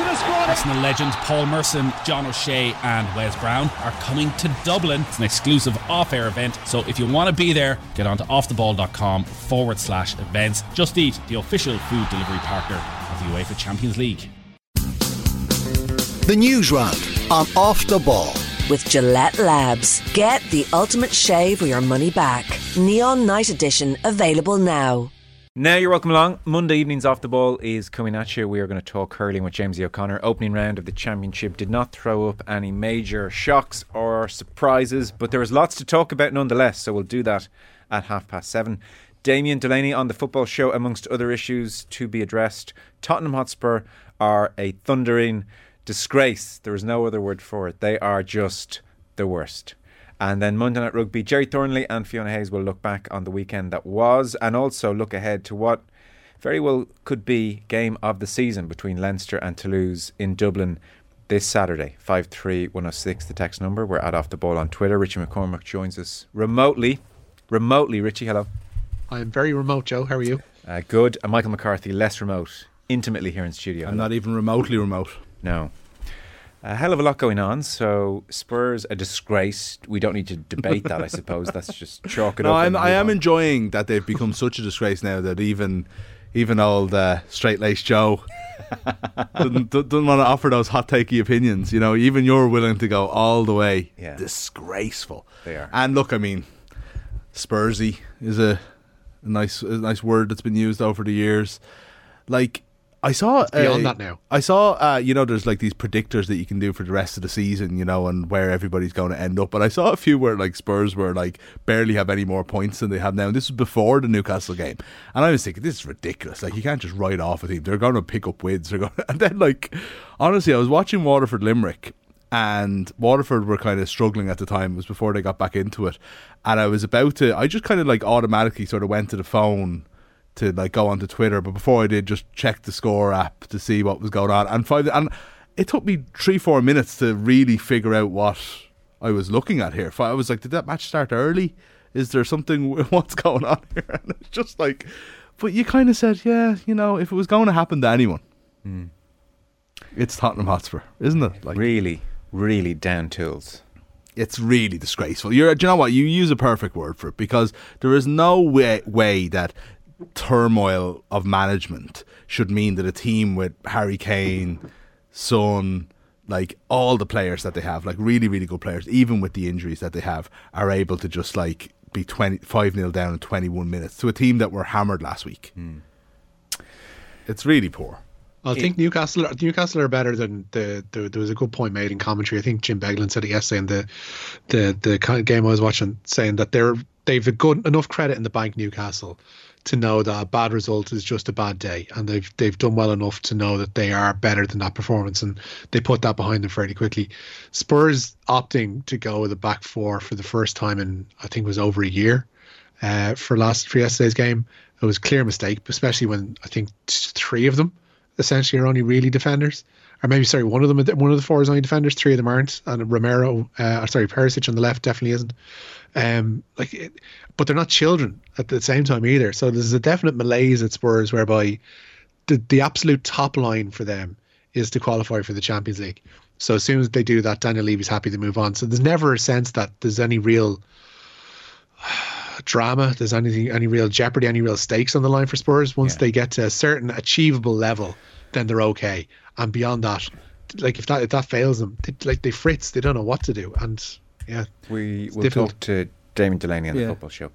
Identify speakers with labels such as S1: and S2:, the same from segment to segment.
S1: Arsenal squad.
S2: Arsenal legends Paul Merson, John O'Shea, and Wes Brown are coming to Dublin. It's an exclusive off air event. So if you want to be there, get on to offtheball.com forward slash events. Just Eat, the official food delivery partner of the UEFA Champions League.
S3: The news round on Off the Ball.
S4: With Gillette Labs. Get the ultimate shave or your money back. Neon Night Edition available now.
S5: Now you're welcome along. Monday evenings off the ball is coming at you. We are going to talk hurling with Jamesy O'Connor. Opening round of the championship did not throw up any major shocks or surprises, but there was lots to talk about nonetheless. So we'll do that at half past seven. Damien Delaney on the football show, amongst other issues to be addressed. Tottenham Hotspur are a thundering disgrace. There is no other word for it. They are just the worst. And then Monday Night Rugby, Gerry Thornley and Fiona Hayes will look back on the weekend that was and also look ahead to what very well could be game of the season between Leinster and Toulouse in Dublin this Saturday. 53106, the text number. We're at Off the Ball on Twitter. Richie McCormack joins us remotely. Remotely, Richie, hello.
S6: I'm very remote, Joe. How are you?
S5: Uh, good. And Michael McCarthy, less remote, intimately here in studio.
S7: I'm not even remotely remote.
S5: No. A hell of a lot going on. So Spurs a disgrace. We don't need to debate that. I suppose that's just chalk it
S7: no,
S5: up.
S7: I'm, I am
S5: on.
S7: enjoying that they've become such a disgrace now that even even old uh, straight laced Joe doesn't, doesn't want to offer those hot takey opinions. You know, even you're willing to go all the way.
S5: Yeah.
S7: Disgraceful.
S5: They are.
S7: And look, I mean, Spursy is a, a nice a nice word that's been used over the years. Like I saw
S6: beyond
S7: uh,
S6: that now.
S7: I saw uh, you know there's like these predictors that you can do for the rest of the season, you know, and where everybody's going to end up. But I saw a few where like Spurs were like barely have any more points than they have now. And this was before the Newcastle game, and I was thinking this is ridiculous. Like you can't just write off a team. They're going to pick up wins. They're going, and then like honestly, I was watching Waterford Limerick. And Waterford were kind of struggling at the time. It was before they got back into it, and I was about to. I just kind of like automatically sort of went to the phone to like go onto Twitter, but before I did, just check the score app to see what was going on. And five, and it took me three, four minutes to really figure out what I was looking at here. I was like, did that match start early? Is there something? What's going on here? And it's just like, but you kind of said, yeah, you know, if it was going to happen to anyone, hmm. it's Tottenham Hotspur, isn't it? Like,
S5: really, really down tools.
S7: it's really disgraceful. You're, do you know what? You use a perfect word for it because there is no way, way that turmoil of management should mean that a team with Harry Kane, Son, like all the players that they have, like really, really good players, even with the injuries that they have, are able to just like be 25 0 down in 21 minutes to a team that were hammered last week. Hmm. It's really poor.
S6: I think Newcastle Newcastle are better than the, the. There was a good point made in commentary. I think Jim Beglin said it yesterday in the the the kind of game I was watching, saying that they're they've a good enough credit in the bank Newcastle to know that a bad result is just a bad day, and they've they've done well enough to know that they are better than that performance, and they put that behind them fairly quickly. Spurs opting to go with the back four for the first time in I think it was over a year uh, for last for yesterday's game. It was a clear mistake, especially when I think three of them essentially are only really defenders, or maybe sorry, one of them, one of the four is only defenders, three of them aren't, and Romero, uh, sorry, Perisic on the left definitely isn't. Um, like, it, but they're not children at the same time either. So there's a definite malaise at Spurs whereby the the absolute top line for them is to qualify for the Champions League. So as soon as they do that, Daniel Levy's happy to move on. So there's never a sense that there's any real drama, there's anything, any real jeopardy, any real stakes on the line for Spurs. Once they get to a certain achievable level, then they're okay. And beyond that, like if that if that fails them, they, like they fritz, they don't know what to do. And yeah,
S5: We
S6: It's
S5: will
S6: difficult.
S5: talk to Damien Delaney on the football show.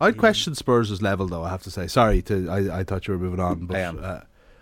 S7: I'd question Spurs' level, though. I have to say. Sorry, to I, I thought you were moving on, but
S5: I am.
S7: Uh,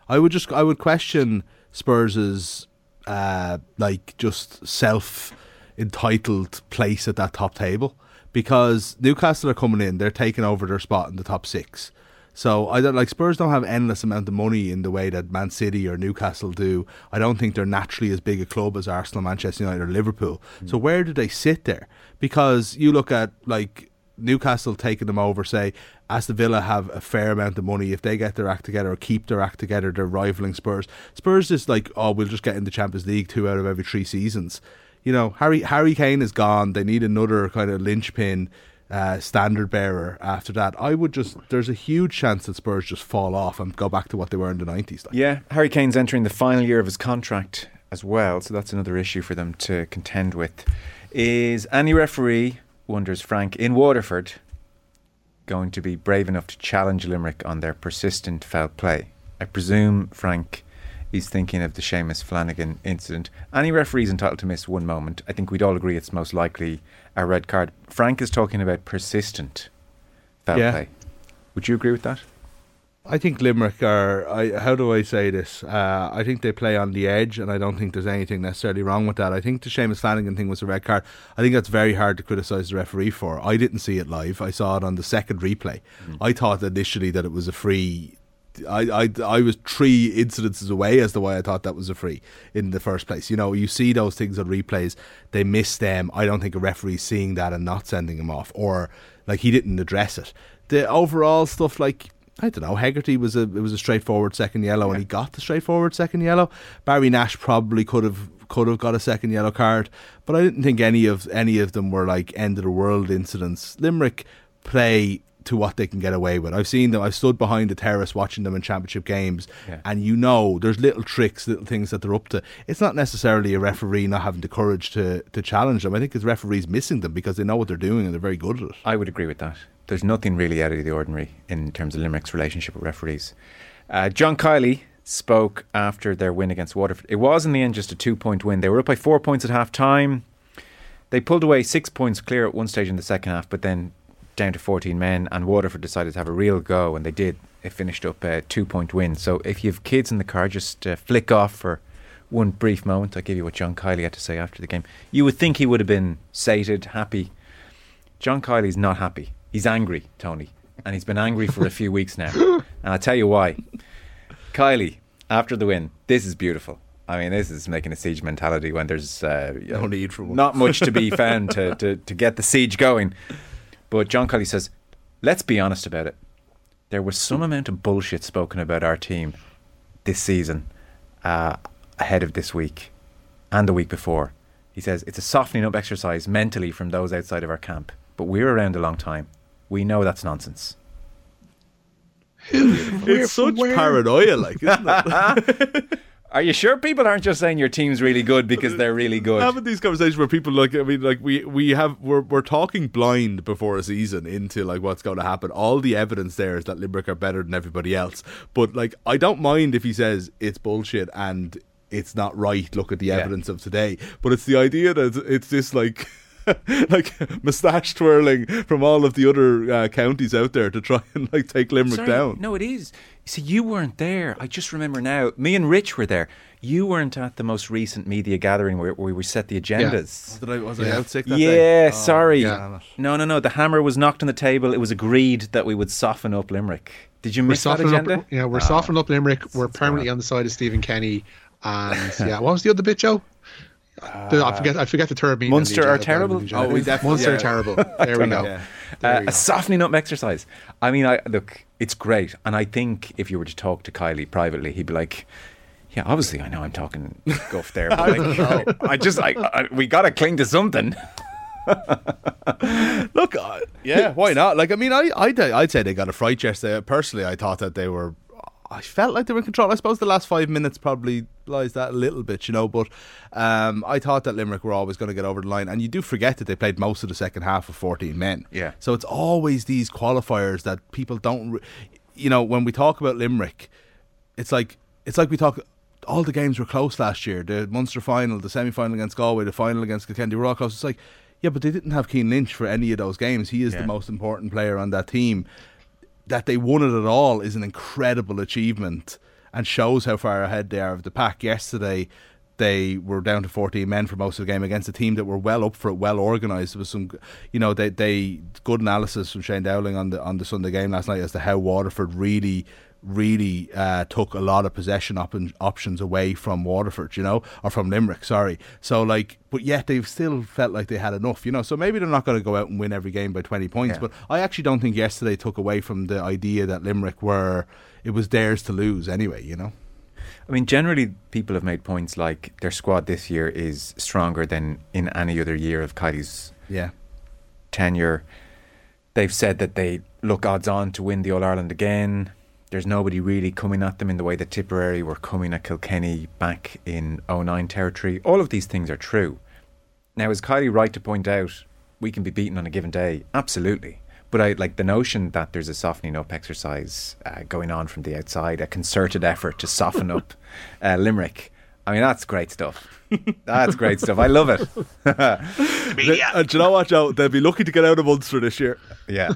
S7: I would just I would question Spurs' uh, like just self entitled place at that top table because Newcastle are coming in, they're taking over their spot in the top six. So I don't like Spurs don't have endless amount of money in the way that Man City or Newcastle do. I don't think they're naturally as big a club as Arsenal, Manchester United, or Liverpool. Hmm. So where do they sit there? Because you look at like Newcastle taking them over, say Aston Villa have a fair amount of money. If they get their act together or keep their act together, they're rivaling Spurs. Spurs is like, oh, we'll just get in the Champions League two out of every three seasons. You know, Harry Harry Kane is gone. They need another kind of linchpin. uh, standard bearer after that. I would just there's a huge chance that Spurs just fall off and go back to what they were in the nineties. Like.
S5: Yeah, Harry Kane's entering the final year of his contract as well, so that's another issue for them to contend with. Is any referee, wonders Frank, in Waterford going to be brave enough to challenge Limerick on their persistent foul play? I presume Frank is thinking of the Seamus Flanagan incident. Any referee's entitled to miss one moment. I think we'd all agree it's most likely a red card. Frank is talking about persistent foul
S7: Yeah.
S5: play. Would you agree with that?
S7: I think Limerick are. I, how do I say this? Uh, I think they play on the edge, and I don't think there's anything necessarily wrong with that. I think the Seamus Flanagan thing was a red card. I think that's very hard to criticise the referee for. I didn't see it live. I saw it on the second replay. I thought initially that it was a free. I, I, I was three incidences away as to why I thought that was a free in the first place. You know, you see those things on replays, they miss them. I don't think a referee seeing that and not sending him off, or like he didn't address it. The overall stuff, like I don't know. Hegarty was a it was a straightforward second yellow, and he got the straightforward second yellow. Barry Nash probably could have could have got a second yellow card, but I didn't think any of any of them were like end of the world incidents. Limerick play to what they can get away with. I've seen them. I've stood behind the terrace watching them in championship games,
S5: Yeah.
S7: and you know there's little tricks, little things that they're up to. It's not necessarily a referee not having the courage to to challenge them. I think it's referees missing them because they know what they're doing and they're very good at it.
S5: I would agree with that. There's nothing really out of the ordinary in terms of Limerick's relationship with referees. Uh, John Kiely spoke after their win against Waterford. It was in the end just a two point win. They were up by four points at half time. They pulled away six points clear at one stage in the second half, but then down to 14 men, and Waterford decided to have a real go, and they did. It finished up a two point win. So if you have kids in the car, just uh, flick off for one brief moment. I'll give you what John Kiely had to say after the game. You would think he would have been sated, happy. John Kiely's not happy. He's angry, Tony. And he's been angry for a few weeks now. And I'll tell you why. Kiely, after the win, this is beautiful. I mean, this is making a siege mentality when there's uh,
S7: No need for one.
S5: not much to be found to, to, to get the siege going. But John Kiely says, let's be honest about it. There was some amount of bullshit spoken about our team this season uh, ahead of this week and the week before. He says it's a softening up exercise mentally from those outside of our camp. But we're around a long time. We know that's nonsense.
S7: It's such paranoia, like isn't it?
S5: Are you sure people aren't just saying your team's really good because they're really good?
S7: having these conversations where people like I mean like we we have we're we're talking blind before a season into like what's going to happen. All the evidence there is that Limerick are better than everybody else. But like I don't mind if he says it's bullshit and it's not right. Look at the evidence of today. But it's the idea that it's this like. like moustache twirling from all of the other uh, counties out there to try and like take Limerick
S5: Sorry,
S7: down.
S5: No, it is. See, you weren't there. I just remember now. Me and Rich were there. You weren't at the most recent media gathering where, where we set the agendas.
S7: Did I was I
S6: Yeah.
S7: out sick that
S5: Yeah,
S7: day? Oh,
S5: sorry.
S7: damn it.
S5: No, no, no. The hammer was knocked on the table. It was agreed that we would soften up Limerick. Did you
S6: We're
S5: miss that agenda?
S6: up. Yeah, we're
S5: Oh.
S6: softening up Limerick. We're permanently on the side of Stephen Kenny. And yeah, what was the other bit, Joe? The- I forget. I forget the term. meaning. of
S5: Munster are terrible?
S6: the agenda.
S7: Oh, we definitely-
S6: Munster
S7: yeah.
S6: are terrible. There we go.
S7: Yeah.
S6: There
S5: Uh,
S6: we
S5: a
S6: go.
S5: softening up exercise. I mean, I look, it's great, and I think if you were to talk to Kiely privately, he'd be like, "Yeah, obviously, I know I'm talking guff there, but like, I just, I, I we got to cling to something."
S7: Look, uh, yeah, why not? Like, I mean, I, I'd, I'd say they got a fright yesterday. Personally, I thought that they were. I felt like they were in control. I suppose the last five minutes probably lies that a little bit, you know. But um, I thought that Limerick were always going to get over the line, and you do forget that they played most of the second half with fourteen men.
S5: Yeah.
S7: So it's always these qualifiers that people don't. Re- you know, when we talk about Limerick, it's like it's like we talk. All the games were close last year. The Munster final, the semi final against Galway, the final against Kilkenny were all close. It's like, yeah, but they didn't have Cian Lynch for any of those games. He is
S5: Yeah.
S7: the most important player on that team. That they won it at all is an incredible achievement and shows how far ahead they are of the pack. Yesterday, they were down to 14 men for most of the game against a team that were well up for it, well organised. There was some, you know, they they good analysis from Shane Dowling on the on the Sunday game last night as to how Waterford really really uh, took a lot of possession op- options away from Waterford, you know, or from Limerick, sorry. So, like, but yet they've still felt like they had enough, you know. So maybe they're not going to go out and win every game by 20 points,
S5: Yeah.
S7: but I actually don't think yesterday took away from the idea that Limerick were, it was theirs to lose anyway, you know.
S5: I mean, generally, people have made points like their squad this year is stronger than in any other year of Kiely's
S7: Yeah.
S5: tenure. They've said that they look odds on to win the All Ireland again. There's nobody really coming at them in the way that Tipperary were coming at Kilkenny back in 09 territory. All of these things are true. Now, is Kiely right to point out we can be beaten on a given day? Absolutely. But I like the notion that there's a softening up exercise uh, going on from the outside, a concerted effort to soften up uh, Limerick. I mean, that's great stuff. That's great stuff. I love it.
S7: They- and do you know what, Joe? They'll be lucky to get out of Munster this year.
S5: yeah.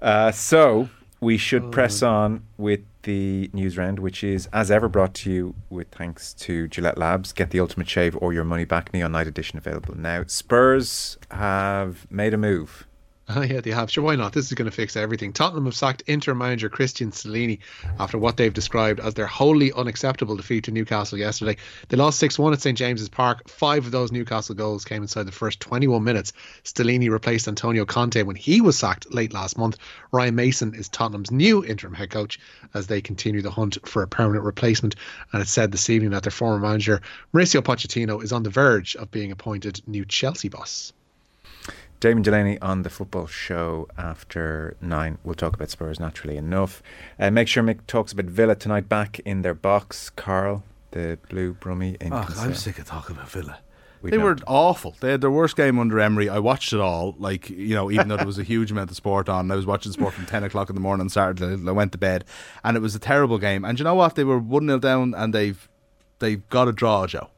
S5: Uh, so we should press on with the news round, which is as ever brought to you with thanks to Gillette Labs. Get the ultimate shave or your money back. Neon Night Edition available now. Spurs have made a move.
S6: Oh, yeah, they have. Sure, why not? This is going to fix everything. Tottenham have sacked Inter manager Christian Stellini after what they've described as their wholly unacceptable defeat to Newcastle yesterday. They lost 6 1 at St James's Park. Five of those Newcastle goals came inside the first 21 minutes. Stellini replaced Antonio Conte when he was sacked late last month. Ryan Mason is Tottenham's new interim head coach as they continue the hunt for a permanent replacement. And it's said this evening that their former manager, Mauricio Pochettino, is on the verge of being appointed new Chelsea boss.
S5: Damien Delaney on the football show after nine. We'll talk about Spurs naturally enough. Uh, make sure Mick talks about Villa tonight back in their box. Carl, the blue Brummy in
S7: Oh, I'm sick of talking about Villa.
S5: We
S7: they
S5: know.
S7: were awful. They had their worst game under Emery. I watched it all. Like you know, even though there was a huge amount of sport on, I was watching sport from ten o'clock in the morning on Saturday. I went to bed, and it was a terrible game. And you know what? They were one 0 down, and they've they've got a draw, Joe,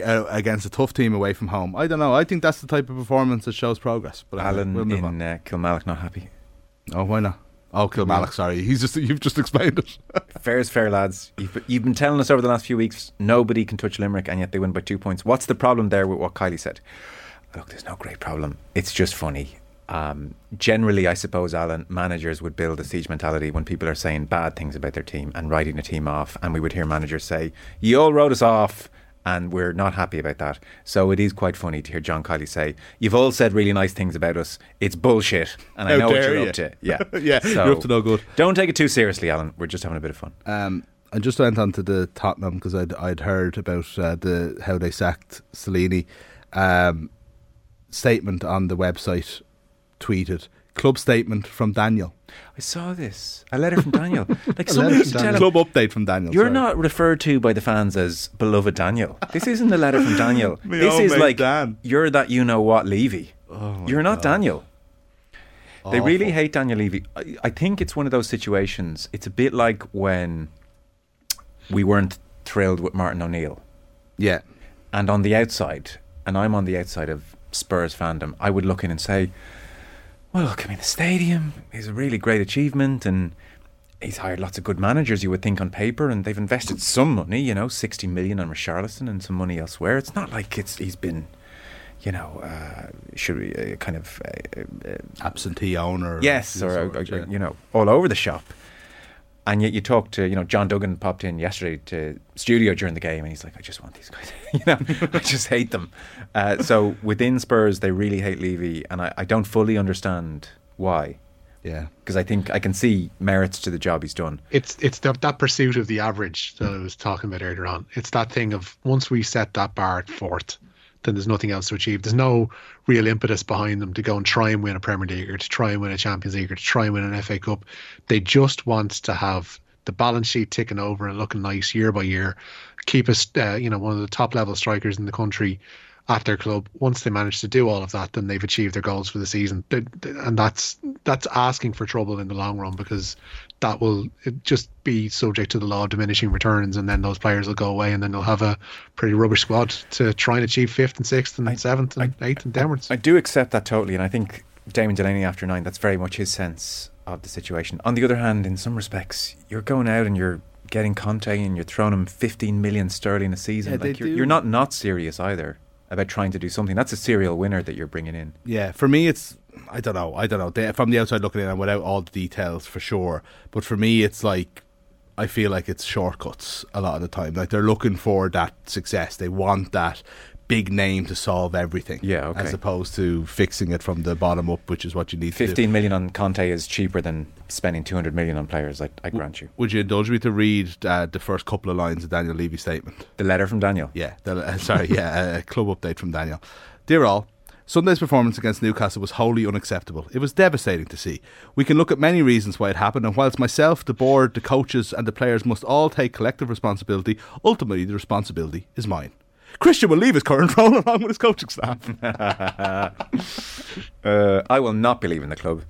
S7: against a tough team away from home. I don't know. I think that's the type of performance that shows progress. But
S5: Alan
S7: we'll
S5: in uh, Kilmallock not happy.
S7: Oh, why not? Oh, Kilmallock. Sorry, he's just you've just explained it.
S5: Fair is fair, lads. You've, you've been telling us over the last few weeks nobody can touch Limerick, and yet they win by two points. What's the problem there with what Kiely said? Look, there's no great problem. It's just funny. Um, generally, I suppose, Alan, managers would build a siege mentality when people are saying bad things about their team and writing a team off. And we would hear managers say, You all wrote us off, and we're not happy about that. So it is quite funny to hear John Kiely say, You've all said really nice things about us. It's bullshit. And I
S7: How
S5: know what
S7: dare
S5: you're
S7: you."
S5: up to. Yeah.
S7: Yeah, you're up to no good.
S5: Don't take it too seriously, Alan. We're just having a bit of fun.
S7: Um, I just went on to the Tottenham because I'd I'd heard about uh, the how they sacked Stellini. Um, statement on the website tweeted club statement from Daniel.
S5: I saw this. A letter from Daniel. Like somebody needs to tell him.
S7: Club update from Daniel.
S5: You're
S7: sorry.
S5: not referred to by the fans as beloved Daniel. This isn't a letter from Daniel. This is like
S7: Dan.
S5: you're that you know what Levy.
S7: Oh
S5: you're not Daniel. They really hate Daniel Levy. I, I think it's one of those situations. It's a bit like when we weren't thrilled with Martin O'Neill.
S7: Yeah.
S5: And on the outside, and I'm on the outside of Spurs fandom, I would look in and say, well, look, I mean, the stadium is a really great achievement, and he's hired lots of good managers, you would think, on paper, and they've invested some money, you know, 60 million on Richarlison and some money elsewhere. It's not like it's he's been, you know, uh, should we, uh, kind of, uh, uh,
S7: Absentee owner.
S5: yes, or, uh,
S7: sort,
S5: uh,
S7: yeah.
S5: you know, all over the shop. And yet you talk to, you know, John Duggan popped in yesterday to studio during the game, and he's like, I just want these guys, you know, I just hate them. Uh, so within Spurs, they really hate Levy, and I, I don't fully understand why,
S7: Yeah.
S5: because I think I can see merits to the job he's done.
S6: it's it's the, that pursuit of the average that I was talking about earlier on. It's that thing of once we set that bar at fourth, then there's nothing else to achieve. There's no real impetus behind them to go and try and win a Premier League or to try and win a Champions League or to try and win an FA Cup. They just want to have the balance sheet ticking over and looking nice year by year, keep us, uh, you know, one of the top level strikers in the country at their club. Once they manage to do all of that, then they've achieved their goals for the season, They- they- and that's that's asking for trouble in the long run because that will just be subject to the law of diminishing returns, and then those players will go away, and then they'll have a pretty rubbish squad to try and achieve fifth and sixth and seventh and eighth and downwards.
S5: I do accept that totally, and I think Damien Delaney after nine, that's very much his sense of the situation. On the other hand, in some respects, you're going out and you're getting Conte and you're throwing him 15 million sterling a season.
S7: Yeah, they
S5: like you're,
S7: do.
S5: you're not not serious either about trying to do something. That's a serial winner that you're bringing in.
S7: Yeah, for me, it's I don't know, I don't know. They, from the outside looking in, and without all the details for sure. But for me, it's like I feel like it's shortcuts a lot of the time. Like they're looking for that success. They want that big name to solve everything.
S5: Yeah, okay.
S7: As opposed to fixing it from the bottom up, which is what you need to do.
S5: 15 million on Conte is cheaper than spending 200 million on players, I, I grant you.
S7: Would you indulge me to read uh, the first couple of lines of Daniel Levy's statement?
S5: The letter from Daniel.
S7: Yeah, the, uh, sorry, yeah, a club update from Daniel. Dear all, Sunday's performance against Newcastle was wholly unacceptable. It was devastating to see. We can look at many reasons why it happened, and whilst myself, the board, the coaches, and the players must all take collective responsibility, ultimately the responsibility is mine. Christian will leave his current role along with his coaching staff.
S5: Uh, I will not be leaving the club.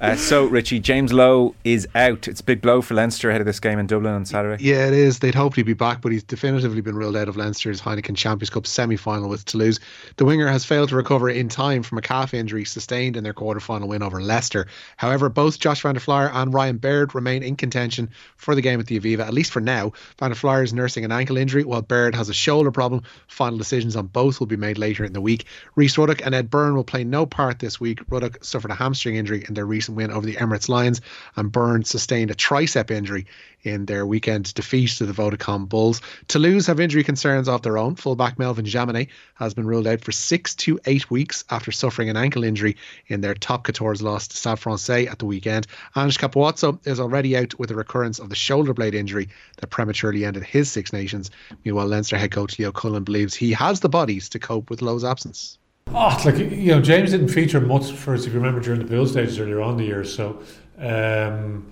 S5: Uh, so, Richie, James Lowe is out. It's a big blow for Leinster ahead of this game in Dublin on Saturday.
S6: Yeah, it is. They'd hoped he'd be back, but he's definitively been ruled out of Leinster's Heineken Champions Cup semi final with Toulouse. The winger has failed to recover in time from a calf injury sustained in their quarter final win over Leicester. However, both Josh van der Flier and Ryan Baird remain in contention for the game at the Aviva, at least for now. Van der Flier is nursing an ankle injury, while Baird has a shoulder problem. Final decisions on both will be made later in the week. Rhys Ruddock and Ed Byrne will play no part this week. Ruddock suffered a hamstring injury in their recent win over the Emirates Lions, and Byrne sustained a tricep injury in their weekend defeat to the Vodacom Bulls. Toulouse have injury concerns of their own. Fullback Melvyn Jaminet has been ruled out for six to eight weeks after suffering an ankle injury in their top 14 loss to Stade Francais at the weekend. Ange Capuozzo is already out with a recurrence of the shoulder blade injury that prematurely ended his Six Nations. Meanwhile, Leinster head coach Leo Cullen believes he has the bodies to cope with Lowe's absence.
S1: Oh, like you know, James didn't feature much for us if you remember during the build stages earlier on the year. So um,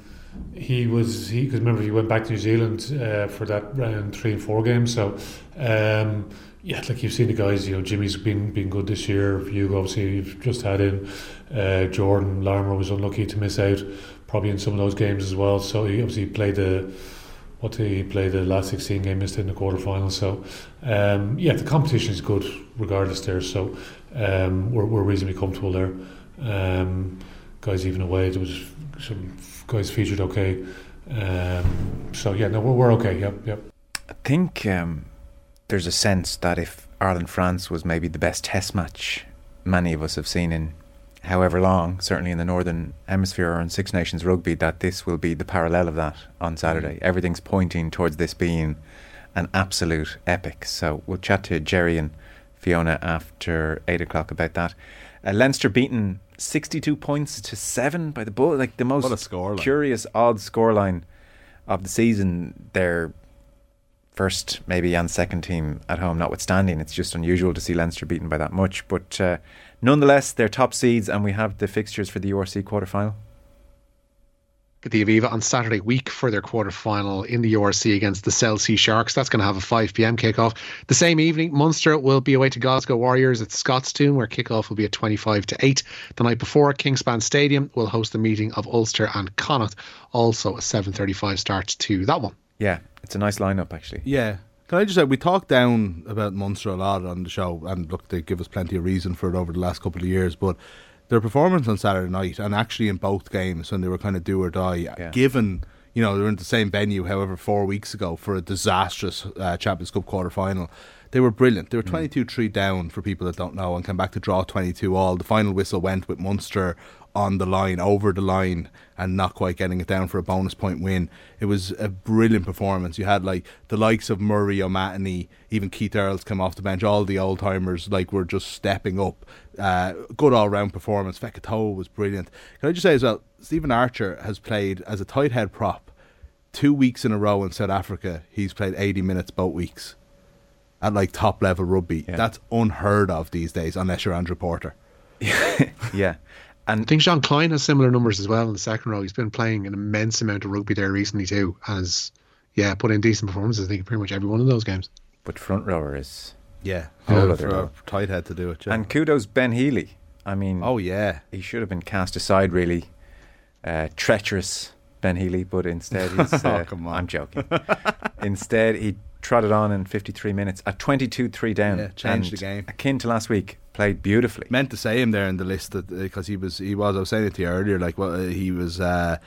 S1: he was he because remember he went back to New Zealand uh, for that round three and four games. So um, yeah, like you've seen the guys. You know, Jimmy's been been good this year. Hugo obviously you've just had in. Uh, Jordan Larmour was unlucky to miss out probably in some of those games as well. So he obviously played the what he play the last 16 game missed in the quarterfinals so um, yeah the competition is good regardless there so um, we're, we're reasonably comfortable there. Um, guys even away there was some guys featured okay. Um, so yeah no we're, we're okay yep yep.
S5: I think um, there's a sense that if Ireland France was maybe the best test match many of us have seen in however long, certainly in the Northern Hemisphere or in Six Nations rugby, that this will be the parallel of that on Saturday. Mm. Everything's pointing towards this being an absolute epic. So we'll chat to Gerry and Fiona after eight o'clock about that. Uh, Leinster beaten 62 points to seven by the Bull, like the most curious odd scoreline of the season. Their first, maybe, and second team at home, notwithstanding. It's just unusual to see Leinster beaten by that much. But uh, Nonetheless, they're top seeds, and we have the fixtures for the URC quarterfinal.
S6: At the Aviva on Saturday week for their quarterfinal in the URC against the Cell C Sharks. That's going to have a 5 pm kickoff. The same evening, Munster will be away to Glasgow Warriors at Scotstoun, where kickoff will be at 25 to 8. The night before, Kingspan Stadium will host the meeting of Ulster and Connacht. Also, a 7:35 start to that one.
S5: Yeah, it's a nice lineup actually.
S7: Yeah, can I just say we talked down about Munster a lot on the show, and look, they give us plenty of reason for it over the last couple of years. But their performance on Saturday night, and actually in both games when they were kind of do or die, yeah. given you know they're in the same venue, however, four weeks ago for a disastrous uh, Champions Cup quarter final. They were brilliant. They were 22 mm. 3 down for people that don't know and came back to draw 22 all. The final whistle went with Munster on the line, over the line, and not quite getting it down for a bonus point win. It was a brilliant performance. You had like the likes of Murray, O'Mahony, even Keith Earls come off the bench. All the old timers like were just stepping up. Uh, good all round performance. Fekitoa was brilliant. Can I just say as well, Stephen Archer has played as a tight head prop two weeks in a row in South Africa. He's played 80 minutes both weeks at like top level rugby. Yeah. That's unheard of these days, unless you're Andrew Porter.
S5: yeah.
S6: And I think Jean Kleyn has similar numbers as well in the second row. He's been playing an immense amount of rugby there recently too. Has yeah, put in decent performances. I think pretty much every one of those games.
S5: But front rower is
S7: yeah, yeah for a tight head to do it. Yeah.
S5: And kudos Ben Healy. I mean,
S7: oh yeah,
S5: he should have been cast aside. Really, uh, treacherous Ben Healy, but instead he's. Uh,
S7: oh, come on.
S5: I'm joking. instead, he trotted on in 53 minutes at 22-3 down.
S7: Yeah, changed the game.
S5: Akin to last week, played beautifully.
S7: Meant to say him there in the list because uh, he was he was. I was saying it to you earlier. Like well, uh, he was. Uh,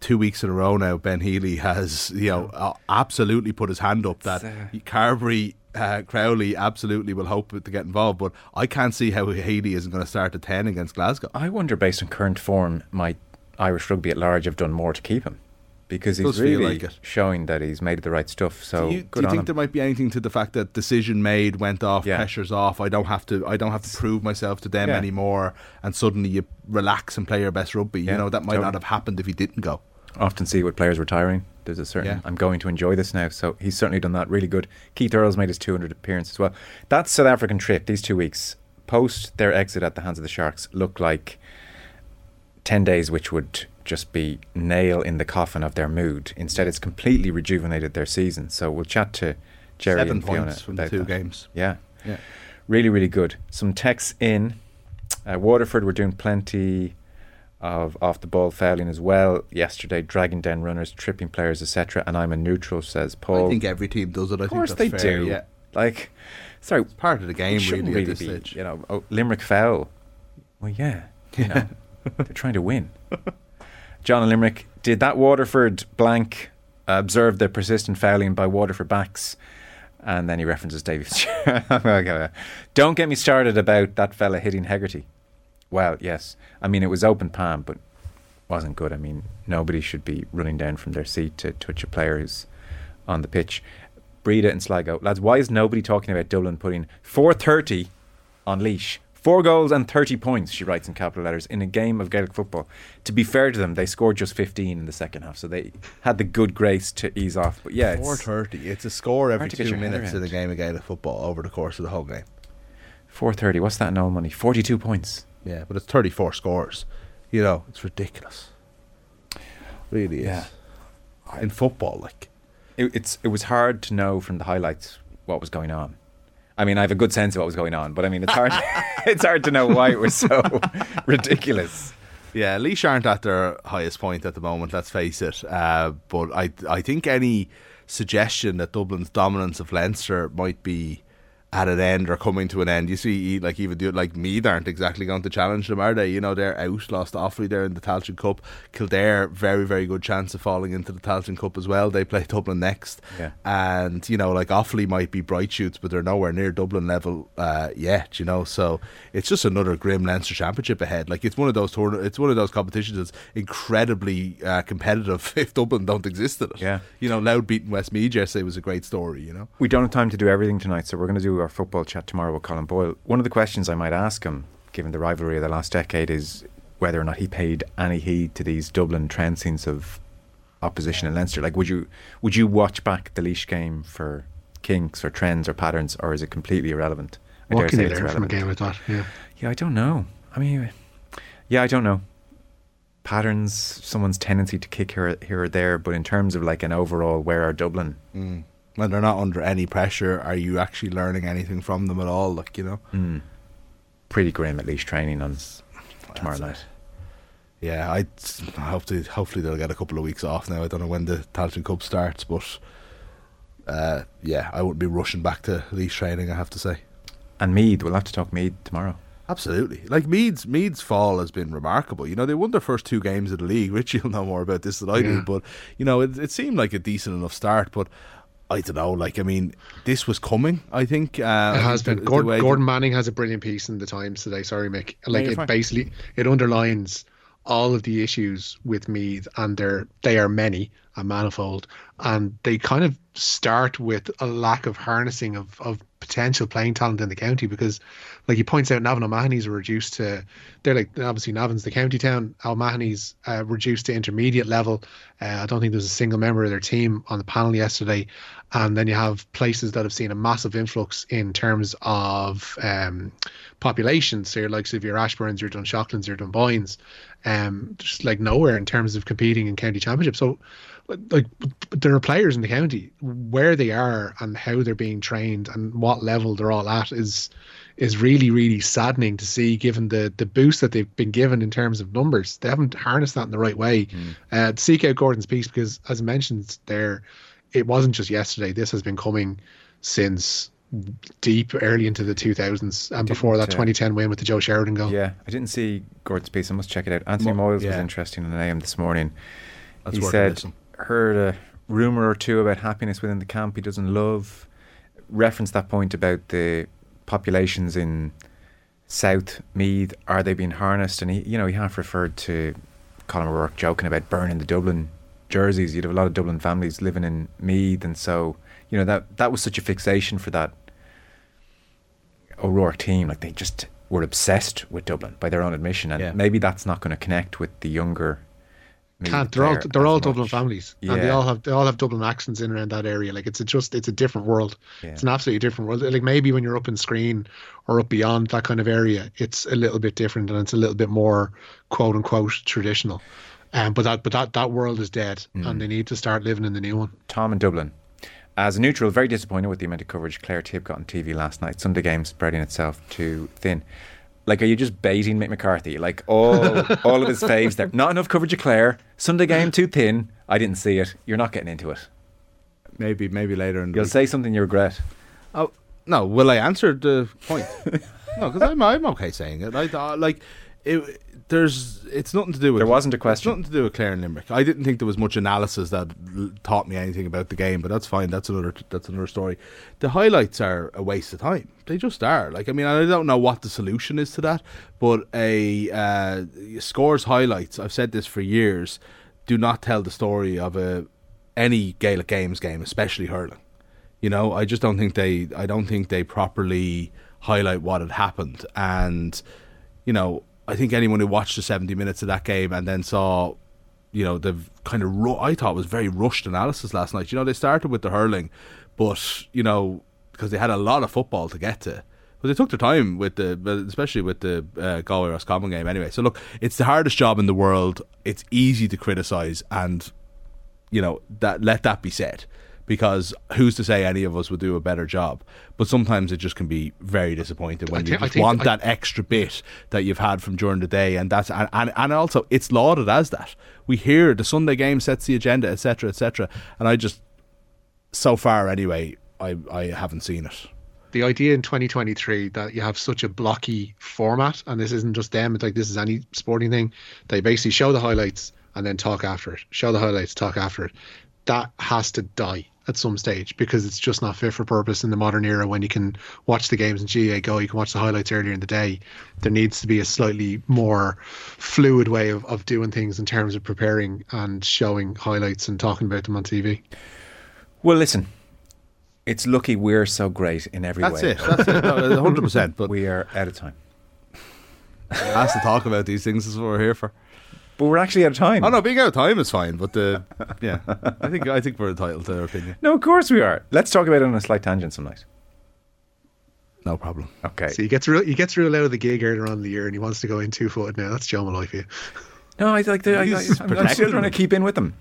S7: two weeks in a row now, Ben Healy has you know uh, absolutely put his hand up that uh, Carbery uh, Crowley absolutely will hope to get involved, but I can't see how Healy isn't going to start at 10 against Glasgow.
S5: I wonder, based on current form, might Irish rugby at large have done more to keep him? Because he's really
S7: like
S5: showing that he's made the right stuff. So
S7: do you, do you think
S5: him.
S7: there might be anything to the fact that decision made went off,
S5: Yeah.
S7: pressure's off? I don't have to. I don't have to prove myself to them
S5: Yeah.
S7: anymore, and suddenly you relax and play your best rugby.
S5: Yeah,
S7: you know that might
S5: totally.
S7: not have happened if he didn't go.
S5: often see with players retiring. There's a certain. I'm going to enjoy this now. So he's certainly done that really good. Keith Earls made his 200 appearance as well. That South African trip, these two weeks post their exit at the hands of the Sharks, looked like 10 days which would just be nail in the coffin of their mood. Instead, it's completely rejuvenated their season. So we'll chat to Gerry
S7: Seven
S5: and Fiona
S7: points from the
S5: about
S7: two
S5: that.
S7: games.
S5: Yeah,
S7: Yeah.
S5: really, really good. Some texts in. Uh, Waterford were doing plenty of off the ball fouling as well yesterday, dragging down runners, tripping players, etc. And I'm a neutral, says Paul.
S7: I think every team does it. I
S5: of course they
S7: fair,
S5: do.
S7: Yeah,
S5: Like, sorry,
S7: part of the game really,
S5: really be.
S7: stage.
S5: You know, oh, Limerick foul. Well, yeah, you know, they're trying to win. John and Limerick did that Waterford blank observe the persistent fouling by Waterford backs. And then he references Davy. Don't get me started about that fella hitting Hegarty. Well, yes. I mean, it was open palm, but wasn't good. I mean, nobody should be running down from their seat to touch a player who's on the pitch. Breda and Sligo. Lads, why is nobody talking about Dublin putting 430 on Laois? Four goals and 30 points, she writes in capital letters, in a game of Gaelic football. To be fair to them, they scored just 15 in the second half, so they had the good grace to ease off. But yeah,
S7: Four
S5: it's
S7: thirty. It's a score every
S5: hard to get
S7: two minutes in a game of Gaelic football over the course of the whole game.
S5: 430. What's that in all money? 42 points.
S7: Yeah, but it's thirty-four scores. You know, it's ridiculous. Really is.
S5: Yeah.
S7: In football, like
S5: it, it's it was hard to know from the highlights what was going on. I mean, I have a good sense of what was going on, but I mean, it's hard. it's hard to know why it was so ridiculous.
S7: Yeah, Laois aren't at their highest point at the moment. Let's face it. Uh, but I, I think any suggestion that Dublin's dominance of Leinster might be at an end or coming to an end. You see, like even the, like Meath aren't exactly going to challenge them, are they? You know, they're out, lost Offaly there in the Tailteann Cup. Kildare, very very good chance of falling into the Tailteann Cup as well. They play Dublin next,
S5: Yeah.
S7: and you know, like Offaly might be bright shoots, but they're nowhere near Dublin level uh, yet. You know, so it's just another grim Leinster Championship ahead. Like it's one of those tourna- it's one of those competitions that's incredibly uh, competitive. If Dublin don't exist in it,
S5: Yeah.
S7: you know, Louth beating Westmeath yesterday was a great story. You know.
S5: We don't have time to do everything tonight, so we're going to do our football chat tomorrow with Colm Boyle. One of the questions I might ask him, given the rivalry of the last decade, is whether or not he paid any heed to these Dublin trouncings of opposition in Leinster. Like, would you would you watch back the Laois game for kinks or trends or patterns, or is it completely irrelevant? I
S6: What can you learn from a game like that? Yeah.
S5: Yeah, I don't know. I mean, yeah, I don't know. Patterns, someone's tendency to kick here, here or there, but in terms of like an overall, where are Dublin?
S7: Mm. When they're not under any pressure, are you actually learning anything from them at all? Like you know.
S5: Mm. Pretty grim, at least training on tomorrow
S7: That's
S5: night.
S7: it. Yeah, I hopefully hopefully they'll get a couple of weeks off now. I don't know when the Tailteann Cup starts, but uh, yeah, I wouldn't be rushing back to Laois training. I have to say,
S5: And Meath, we'll have to talk Meath tomorrow.
S7: absolutely. Like Meath's Meath's fall has been remarkable. You know, they won their first two games of the league. Richie will know more about this than I do, but you know, it, it seemed like a decent enough start, but. I don't know. Like, I mean, this was coming. I think uh,
S6: It has been.
S7: the- the
S6: Gordon,
S7: that-
S6: Gordon Manning has a brilliant piece in the Times today. Sorry, Mick. Like
S5: you're
S6: it
S5: fine.
S6: basically it underlines all of the issues with Meath, and they're they are many and manifold, and they kind of start with a lack of harnessing of of potential playing talent in the county because, like he points out, Navan O'Mahony's are reduced to they're like obviously Navan's the county town. O'Mahony's uh, reduced to intermediate level. Uh, I don't think there's a single member of their team on the panel yesterday, and then you have places that have seen a massive influx in terms of um, population. So you're like so if you're Ashbournes, you're Dunshaughlins, you're Dunboynes, um, just like nowhere in terms of competing in county championship. So like there are players in the county where they are and how they're being trained and what level they're all at is is really really saddening to see given the the boost that they've been given in terms of numbers they haven't harnessed that in the right way uh, seek out Gordon's piece because as I mentioned there it wasn't just yesterday this has been coming since deep early into the 2000s and before that
S5: uh,
S6: 2010 win with the Joe Sheridan goal
S5: Yeah, I didn't see Gordon's piece. I must check it out. Anthony
S7: Mo-
S5: Moyles was
S7: yeah.
S5: interesting on AM this morning.
S7: That's
S5: he said,
S7: listen.
S5: Heard a rumour or two about happiness within the camp he doesn't love. Reference that point about the populations in South Meath. Are they being harnessed? And he, you know, he half referred to Colm O'Rourke joking about burning the Dublin jerseys. You'd have a lot of Dublin families living in Meath, and so you know that that was such a fixation for that O'Rourke team. Like they just were obsessed with Dublin by their own admission, and
S7: Yeah.
S5: maybe that's not going to connect with the younger.
S6: Can't. They're all they're all
S5: much.
S6: Dublin families, and they all have they all have Dublin accents in around that area. Like it's a just it's a different world.
S5: Yeah.
S6: It's an absolutely different world. Like maybe when you're up in Skryne or up beyond that kind of area, it's a little bit different and it's a little bit more quote unquote traditional. Um, but that but that that world is dead,
S5: Mm.
S6: and they need to start living in the new one.
S5: Tom in Dublin. As a neutral, very disappointed with the amount of coverage Clare Tipp got on TV last night. Sunday game spreading itself too thin. Like, are you just baiting Mick McCarthy? Like all all of his faves there. Not enough coverage of Clare. Sunday game too thin. I didn't see it. You're not getting into it.
S7: Maybe maybe later in the
S5: You'll
S7: week.
S5: say something you regret.
S7: Oh no, will I answer the point? no, because I'm I'm okay saying it. I thought like it. There's it's nothing to do with.
S5: There wasn't a question.
S7: nothing to do with Clare and Limerick. I didn't think there was much analysis that l- taught me anything about the game, but that's fine. That's another that's another story. The highlights are a waste of time. They just are. Like I mean, I don't know what the solution is to that, but a uh, scores highlights. I've said this for years. Do not tell the story of a any Gaelic games game, especially hurling. You know, I just don't think they. I don't think they properly highlight what had happened, and you know, I think anyone who watched the seventy minutes of that game and then saw, you know, the kind of ru- I thought was very rushed analysis last night. You know, they started with the hurling, but you know, because they had a lot of football to get to. But they took their time with the, especially with the uh, Galway Roscommon game. Anyway, so look, it's the hardest job in the world. It's easy to criticize, and you know that let that be said because who's to say any of us would do a better job but sometimes it just can be very disappointing when you just want
S6: I-
S7: that extra bit that you've had from during the day and that's and, and, and also it's lauded as that we hear the sunday game sets the agenda etc etc and i just so far anyway i i haven't seen it
S6: the idea in 2023 that you have such a blocky format, and this isn't just them, it's like this is any sporting thing, they basically show the highlights and then talk after it. Show the highlights, talk after it. That has to die at some stage because it's just not fit for purpose in the modern era when you can watch the games in GAAGO, you can watch the highlights earlier in the day. There needs to be a slightly more fluid way of, of doing things in terms of preparing and showing highlights and talking about them on TV.
S5: Well, listen, it's lucky we're so great in every
S7: that's
S5: way.
S7: it that's it no, 100% but
S5: We are out of time.
S7: has to talk about these things is what we're here for
S5: But we're actually out of time.
S7: oh no being out of time is fine but the yeah i think i think we're entitled to our opinion
S5: No, of course we are. Let's talk about it on a slight tangent some night.
S7: no problem
S5: Okay.
S6: So he gets real, he gets real out of the gig earlier on in the year, and he wants to go in two footed now. That's Joe Molloy for you.
S5: No, I like the. I, I, I'm, I'm still trying to keep in with them.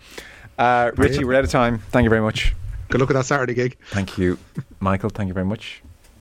S5: Uh, Richie, we're out of time. Thank you very much.
S6: Good luck with that Saturday gig.
S5: Thank you, Michael. Thank you very much.